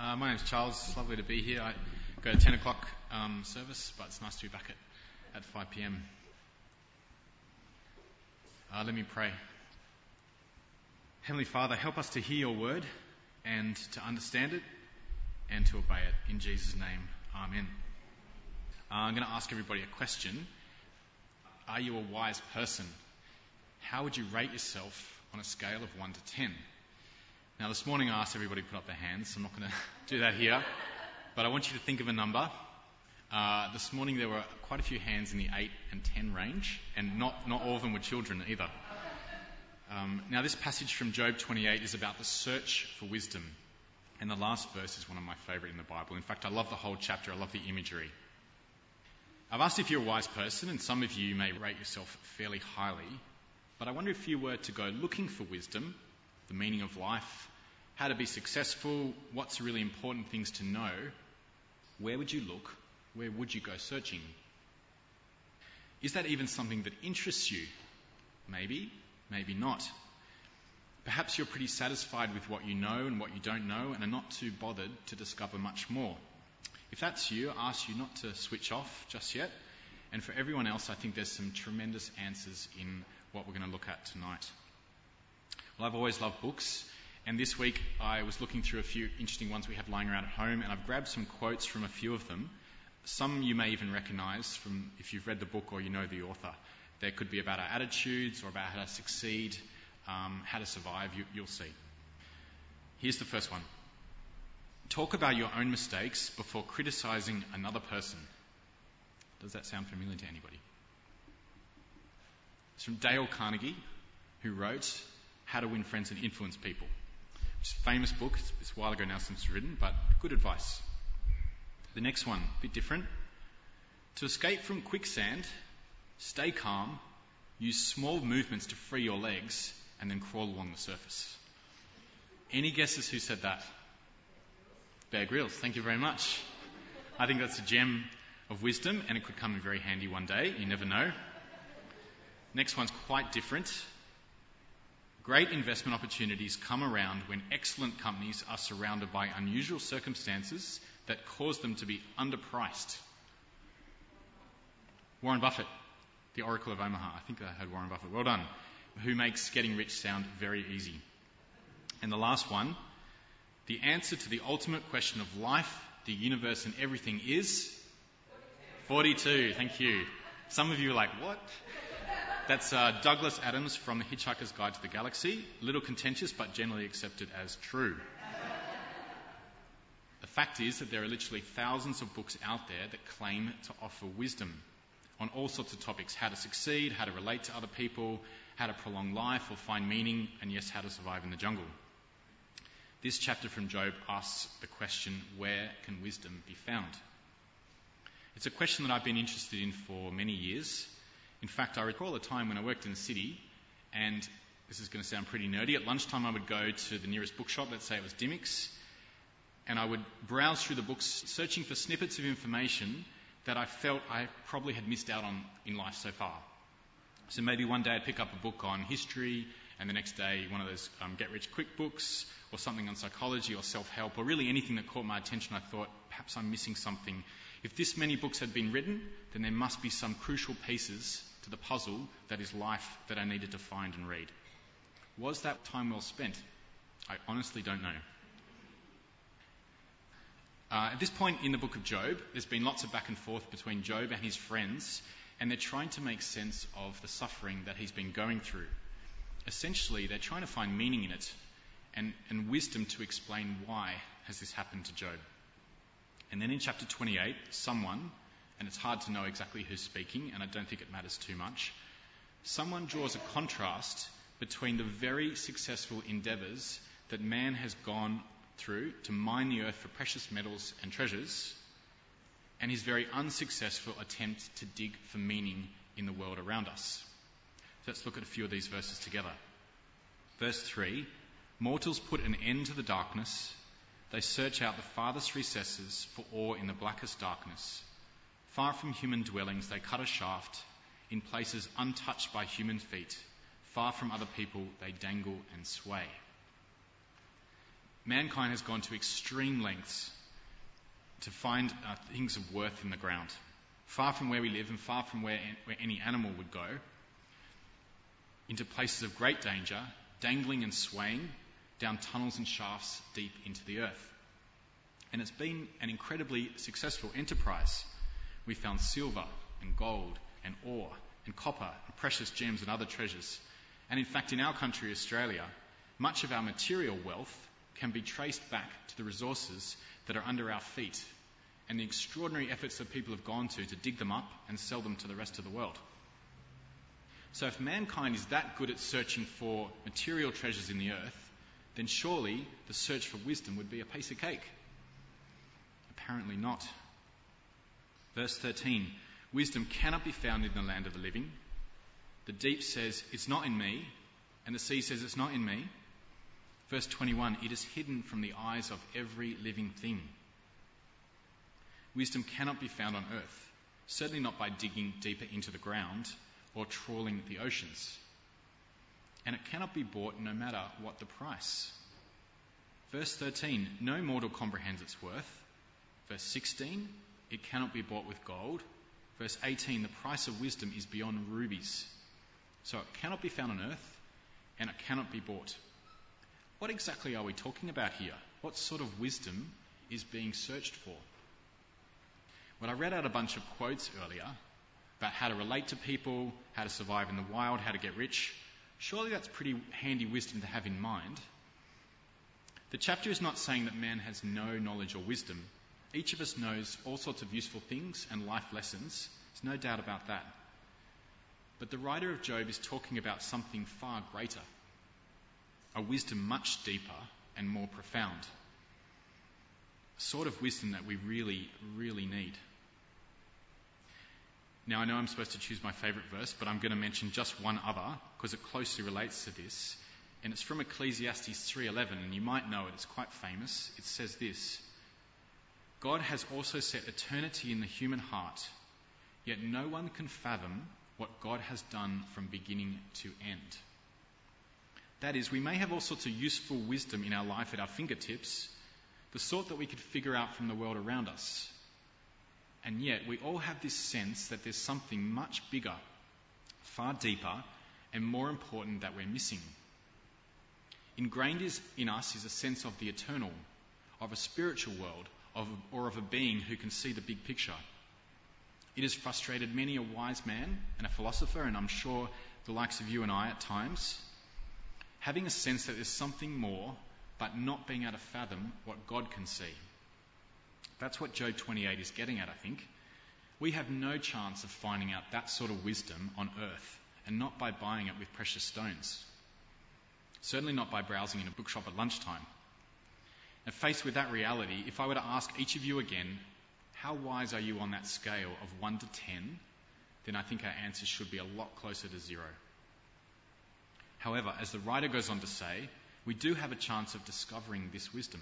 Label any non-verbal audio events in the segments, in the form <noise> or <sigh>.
Uh, my name's Charles. It's lovely to be here. I go to 10 o'clock um, service, but it's nice to be back at, at 5 p.m. Uh, let me pray. Heavenly Father, help us to hear your word and to understand it and to obey it. In Jesus' name, Amen. Uh, I'm going to ask everybody a question. Are you a wise person? How would you rate yourself on a scale of 1 to 10? Now, this morning I asked everybody to put up their hands, so I'm not going <laughs> to do that here. But I want you to think of a number. Uh, this morning there were quite a few hands in the 8 and 10 range, and not, not all of them were children either. Um, now, this passage from Job 28 is about the search for wisdom. And the last verse is one of my favourite in the Bible. In fact, I love the whole chapter, I love the imagery. I've asked if you're a wise person, and some of you may rate yourself fairly highly. But I wonder if you were to go looking for wisdom, the meaning of life, how to be successful, what's really important things to know, where would you look? Where would you go searching? Is that even something that interests you? Maybe, maybe not. Perhaps you're pretty satisfied with what you know and what you don't know and are not too bothered to discover much more. If that's you, I ask you not to switch off just yet. And for everyone else, I think there's some tremendous answers in what we're going to look at tonight. Well, I've always loved books, and this week I was looking through a few interesting ones we have lying around at home, and I've grabbed some quotes from a few of them. Some you may even recognize from if you've read the book or you know the author. There could be about our attitudes or about how to succeed, um, how to survive. You, you'll see. Here's the first one Talk about your own mistakes before criticizing another person. Does that sound familiar to anybody? It's from Dale Carnegie, who wrote How to Win Friends and Influence People. It's a famous book. It's a while ago now since it's written, but good advice. The next one, a bit different. To escape from quicksand, stay calm, use small movements to free your legs, and then crawl along the surface. Any guesses who said that? Bear Grylls, thank you very much. I think that's a gem of wisdom, and it could come in very handy one day. You never know. Next one's quite different. Great investment opportunities come around when excellent companies are surrounded by unusual circumstances that cause them to be underpriced. Warren Buffett, the Oracle of Omaha. I think I heard Warren Buffett. Well done. Who makes getting rich sound very easy. And the last one the answer to the ultimate question of life, the universe, and everything is 42. Thank you. Some of you are like, what? That's uh, Douglas Adams from The Hitchhiker's Guide to the Galaxy. Little contentious, but generally accepted as true. the fact is that there are literally thousands of books out there that claim to offer wisdom on all sorts of topics how to succeed, how to relate to other people, how to prolong life or find meaning, and yes, how to survive in the jungle. This chapter from Job asks the question where can wisdom be found? It's a question that I've been interested in for many years in fact, I recall a time when I worked in the city, and this is going to sound pretty nerdy. At lunchtime, I would go to the nearest bookshop, let's say it was Dymocks, and I would browse through the books, searching for snippets of information that I felt I probably had missed out on in life so far. So maybe one day I'd pick up a book on history, and the next day one of those um, get rich quick books, or something on psychology or self help, or really anything that caught my attention. I thought perhaps I'm missing something. If this many books had been written, then there must be some crucial pieces to the puzzle that is life that I needed to find and read. Was that time well spent? I honestly don't know. Uh, at this point in the book of Job, there's been lots of back and forth between Job and his friends, and they're trying to make sense of the suffering that he's been going through. Essentially, they're trying to find meaning in it and, and wisdom to explain why has this happened to Job. And then in chapter 28, someone and it's hard to know exactly who's speaking, and I don't think it matters too much. Someone draws a contrast between the very successful endeavours that man has gone through to mine the earth for precious metals and treasures, and his very unsuccessful attempt to dig for meaning in the world around us. So let's look at a few of these verses together. Verse 3 Mortals put an end to the darkness, they search out the farthest recesses for ore in the blackest darkness. Far from human dwellings, they cut a shaft in places untouched by human feet. Far from other people, they dangle and sway. mankind has gone to extreme lengths to find uh, things of worth in the ground, far from where we live and far from where, where any animal would go, into places of great danger, dangling and swaying down tunnels and shafts deep into the earth. And it's been an incredibly successful enterprise. We found silver and gold and ore and copper and precious gems and other treasures. And in fact, in our country, Australia, much of our material wealth can be traced back to the resources that are under our feet and the extraordinary efforts that people have gone to to dig them up and sell them to the rest of the world. So, if mankind is that good at searching for material treasures in the earth, then surely the search for wisdom would be a piece of cake. Apparently not. Verse 13 Wisdom cannot be found in the land of the living. The deep says, It's not in me, and the sea says, It's not in me. Verse 21 It is hidden from the eyes of every living thing. Wisdom cannot be found on earth, certainly not by digging deeper into the ground or trawling the oceans. And it cannot be bought no matter what the price. Verse 13 No mortal comprehends its worth. Verse 16 It cannot be bought with gold. Verse 18 The price of wisdom is beyond rubies. So it cannot be found on earth and it cannot be bought. What exactly are we talking about here? What sort of wisdom is being searched for? Well, I read out a bunch of quotes earlier about how to relate to people, how to survive in the wild, how to get rich. Surely that's pretty handy wisdom to have in mind. The chapter is not saying that man has no knowledge or wisdom. Each of us knows all sorts of useful things and life lessons. There's no doubt about that. But the writer of Job is talking about something far greater a wisdom much deeper and more profound. A sort of wisdom that we really, really need. Now, I know I'm supposed to choose my favourite verse, but I'm going to mention just one other because it closely relates to this. And it's from Ecclesiastes 3:11, and you might know it. It's quite famous. It says this: God has also set eternity in the human heart, yet no one can fathom what God has done from beginning to end. That is, we may have all sorts of useful wisdom in our life at our fingertips, the sort that we could figure out from the world around us. And yet, we all have this sense that there's something much bigger, far deeper, and more important that we're missing. Ingrained is, in us is a sense of the eternal, of a spiritual world, of, or of a being who can see the big picture. It has frustrated many a wise man and a philosopher, and I'm sure the likes of you and I at times, having a sense that there's something more, but not being able to fathom what God can see. That's what Job 28 is getting at, I think. We have no chance of finding out that sort of wisdom on earth, and not by buying it with precious stones. Certainly not by browsing in a bookshop at lunchtime. And faced with that reality, if I were to ask each of you again, how wise are you on that scale of 1 to 10, then I think our answer should be a lot closer to zero. However, as the writer goes on to say, we do have a chance of discovering this wisdom.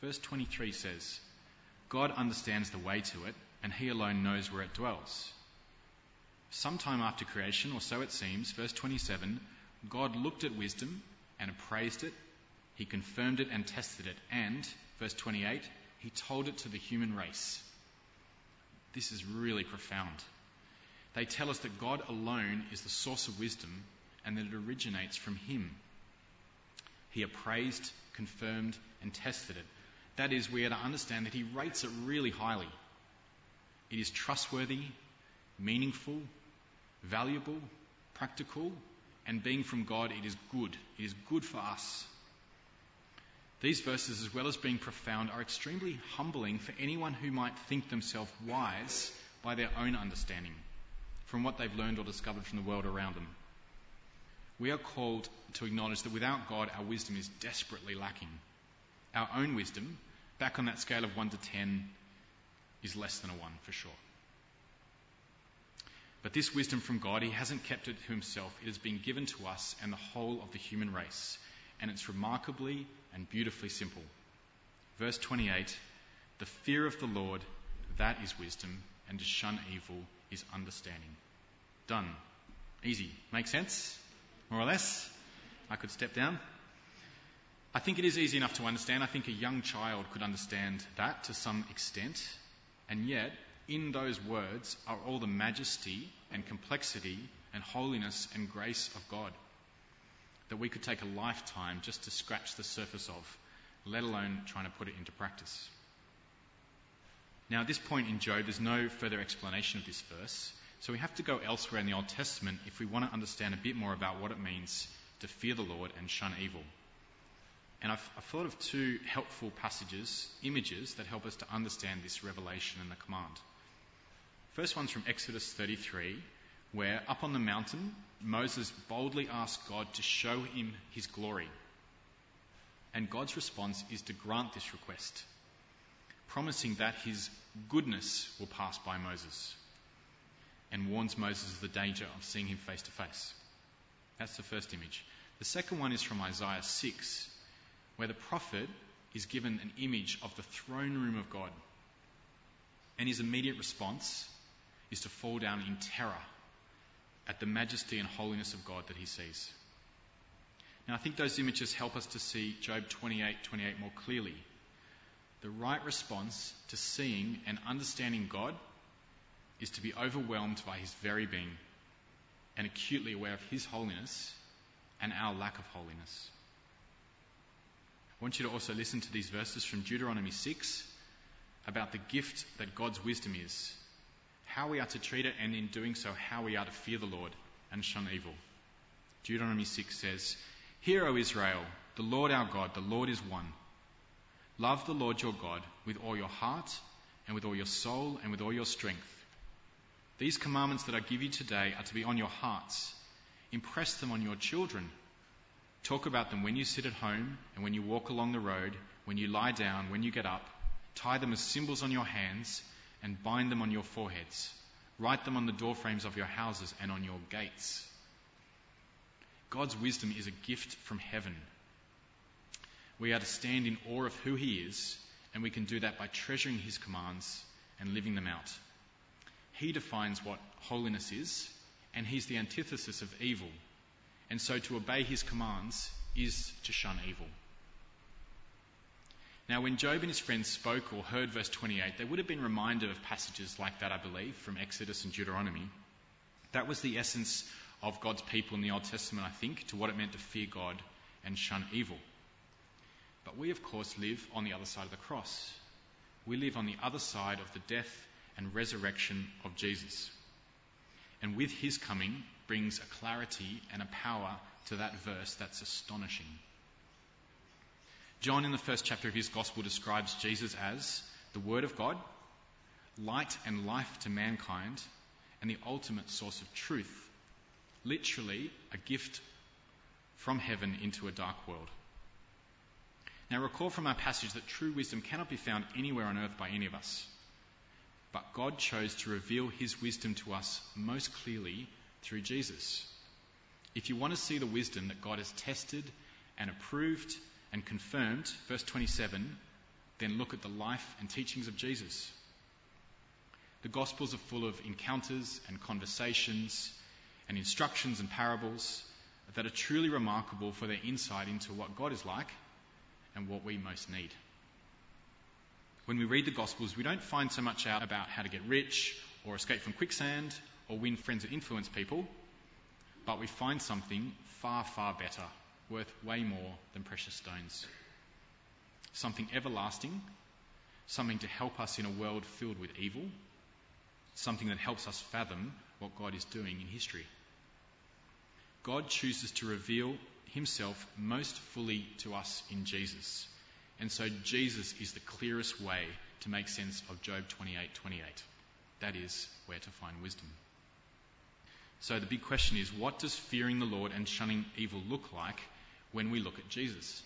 Verse 23 says, God understands the way to it, and He alone knows where it dwells. Sometime after creation, or so it seems, verse 27, God looked at wisdom and appraised it, He confirmed it and tested it, and, verse 28, He told it to the human race. This is really profound. They tell us that God alone is the source of wisdom and that it originates from Him. He appraised, confirmed, and tested it. That is, we are to understand that He rates it really highly. It is trustworthy, meaningful, valuable, practical, and being from God, it is good. It is good for us. These verses, as well as being profound, are extremely humbling for anyone who might think themselves wise by their own understanding from what they've learned or discovered from the world around them. We are called to acknowledge that without God, our wisdom is desperately lacking. Our own wisdom, back on that scale of 1 to 10, is less than a 1 for sure. But this wisdom from God, He hasn't kept it to Himself. It has been given to us and the whole of the human race. And it's remarkably and beautifully simple. Verse 28 The fear of the Lord, that is wisdom, and to shun evil is understanding. Done. Easy. Make sense? More or less? I could step down. I think it is easy enough to understand. I think a young child could understand that to some extent. And yet, in those words are all the majesty and complexity and holiness and grace of God that we could take a lifetime just to scratch the surface of, let alone trying to put it into practice. Now, at this point in Job, there's no further explanation of this verse, so we have to go elsewhere in the Old Testament if we want to understand a bit more about what it means to fear the Lord and shun evil. And I've, I've, thought of two helpful passages, images, that help us to understand this revelation and the command. First one's from Exodus 33, where up on the mountain, Moses boldly asked God to show him his glory. And God's response is to grant this request, promising that his goodness will pass by Moses, and warns Moses of the danger of seeing him face to face. That's the first image. The second one is from Isaiah 6, where the prophet is given an image of the throne room of God. And his immediate response is to fall down in terror at the majesty and holiness of God that he sees. Now, I think those images help us to see Job 28 28 more clearly. The right response to seeing and understanding God is to be overwhelmed by his very being and acutely aware of his holiness and our lack of holiness. I want you to also listen to these verses from Deuteronomy 6 about the gift that God's wisdom is, how we are to treat it, and in doing so, how we are to fear the Lord and shun evil. Deuteronomy 6 says, Hear, O Israel, the Lord our God, the Lord is one. Love the Lord your God with all your heart, and with all your soul, and with all your strength. These commandments that I give you today are to be on your hearts. Impress them on your children. Talk about them when you sit at home and when you walk along the road, when you lie down, when you get up. Tie them as symbols on your hands and bind them on your foreheads. Write them on the doorframes of your houses and on your gates. God's wisdom is a gift from heaven. We are to stand in awe of who He is, and we can do that by treasuring His commands and living them out. He defines what holiness is, and He's the antithesis of evil. And so to obey His commands is to shun evil. Now, when Job and his friends spoke or heard verse 28, they would have been reminded of passages like that, I believe, from Exodus and Deuteronomy. That was the essence of God's people in the Old Testament, I think, to what it meant to fear God and shun evil. But we, of course, live on the other side of the cross. We live on the other side of the death and resurrection of Jesus. And with his coming brings a clarity and a power to that verse that's astonishing. John, in the first chapter of his Gospel, describes Jesus as the Word of God, light and life to mankind, and the ultimate source of truth. Literally, a gift from heaven into a dark world. Now, recall from our passage that true wisdom cannot be found anywhere on earth by any of us. But God chose to reveal his wisdom to us most clearly through Jesus. If you want to see the wisdom that God has tested and approved and confirmed, verse 27, then look at the life and teachings of Jesus. The Gospels are full of encounters and conversations and instructions and parables that are truly remarkable for their insight into what God is like and what we most need. When we read the Gospels, we don't find so much out about how to get rich or escape from quicksand or win friends and influence people, but we find something far, far better worth way more than precious stones. Something everlasting, something to help us in a world filled with evil, something that helps us fathom what God is doing in history. God chooses to reveal himself most fully to us in Jesus. And so Jesus is the clearest way to make sense of Job 28:28. That is where to find wisdom. So the big question is what does fearing the Lord and shunning evil look like when we look at Jesus?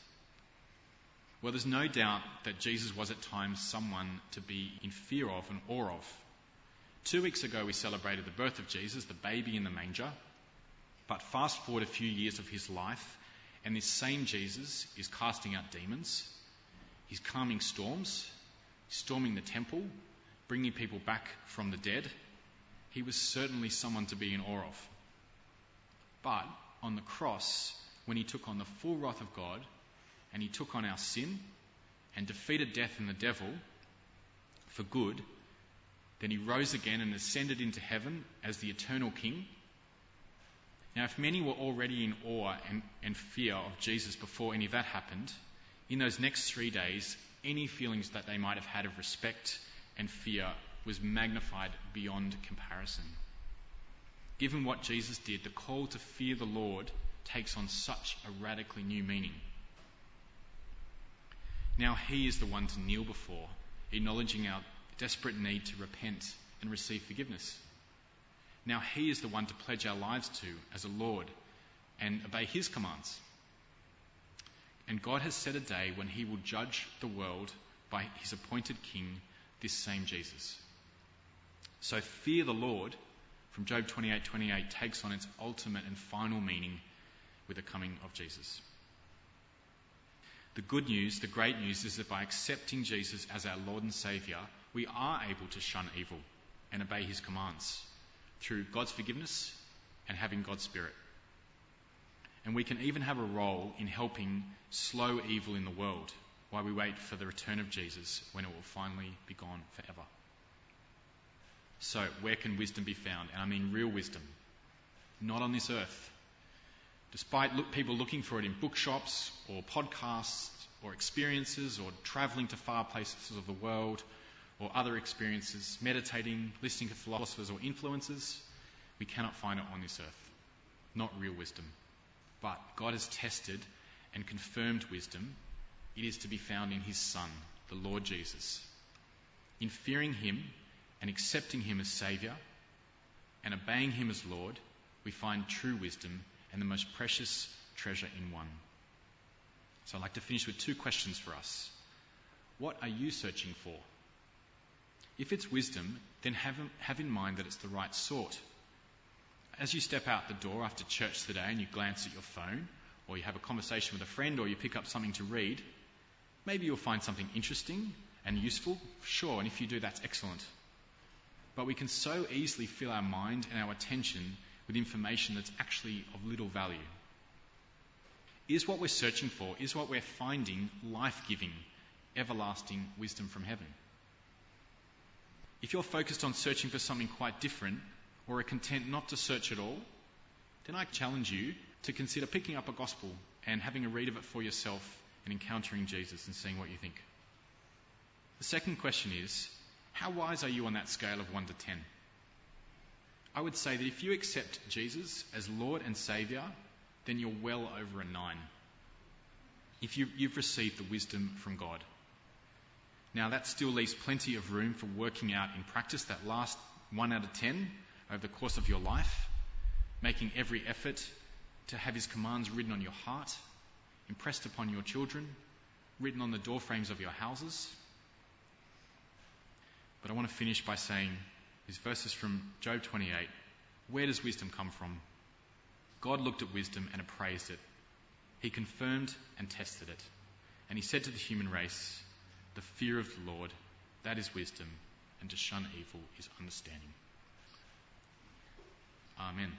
Well, there's no doubt that Jesus was at times someone to be in fear of and awe of. Two weeks ago, we celebrated the birth of Jesus, the baby in the manger. But fast forward a few years of his life, and this same Jesus is casting out demons. He's calming storms, storming the temple, bringing people back from the dead. He was certainly someone to be in awe of. But on the cross, when he took on the full wrath of God and he took on our sin and defeated death and the devil for good, then he rose again and ascended into heaven as the eternal King. Now, if many were already in awe and, and fear of Jesus before any of that happened, in those next three days, any feelings that they might have had of respect and fear was magnified beyond comparison. Given what Jesus did, the call to fear the Lord takes on such a radically new meaning. Now he is the one to kneel before, acknowledging our desperate need to repent and receive forgiveness. Now he is the one to pledge our lives to as a Lord and obey his commands. And God has set a day when he will judge the world by his appointed king, this same Jesus. So fear the Lord from Job 28:28 takes on its ultimate and final meaning with the coming of Jesus. The good news, the great news, is that by accepting Jesus as our Lord and Saviour, we are able to shun evil and obey His commands through God's forgiveness and having God's Spirit. And we can even have a role in helping slow evil in the world while we wait for the return of Jesus when it will finally be gone forever. So, where can wisdom be found? And I mean real wisdom. Not on this earth. Despite look, people looking for it in bookshops or podcasts or experiences or travelling to far places of the world or other experiences, meditating, listening to philosophers or influencers, we cannot find it on this earth. Not real wisdom. But God has tested and confirmed wisdom. It is to be found in His Son, the Lord Jesus. In fearing Him and accepting Him as Saviour and obeying Him as Lord, we find true wisdom and the most precious treasure in one. So I'd like to finish with two questions for us. What are you searching for? If it's wisdom, then have, have in mind that it's the right sort. As you step out the door after church today and you glance at your phone, or you have a conversation with a friend, or you pick up something to read, maybe you'll find something interesting and useful. Sure, and if you do, that's excellent. But we can so easily fill our mind and our attention with information that's actually of little value. Is what we're searching for, is what we're finding life giving, everlasting wisdom from heaven? If you're focused on searching for something quite different, or are content not to search at all, then I challenge you to consider picking up a gospel and having a read of it for yourself and encountering Jesus and seeing what you think. The second question is how wise are you on that scale of 1 to 10? I would say that if you accept Jesus as Lord and Saviour, then you're well over a 9. If you, you've received the wisdom from God. Now, that still leaves plenty of room for working out in practice that last 1 out of 10 over the course of your life, making every effort to have His commands written on your heart, impressed upon your children, written on the doorframes of your houses. But I want to finish by saying these verses from Job 28 where does wisdom come from? God looked at wisdom and appraised it. He confirmed and tested it. And he said to the human race, The fear of the Lord, that is wisdom, and to shun evil is understanding. Amen.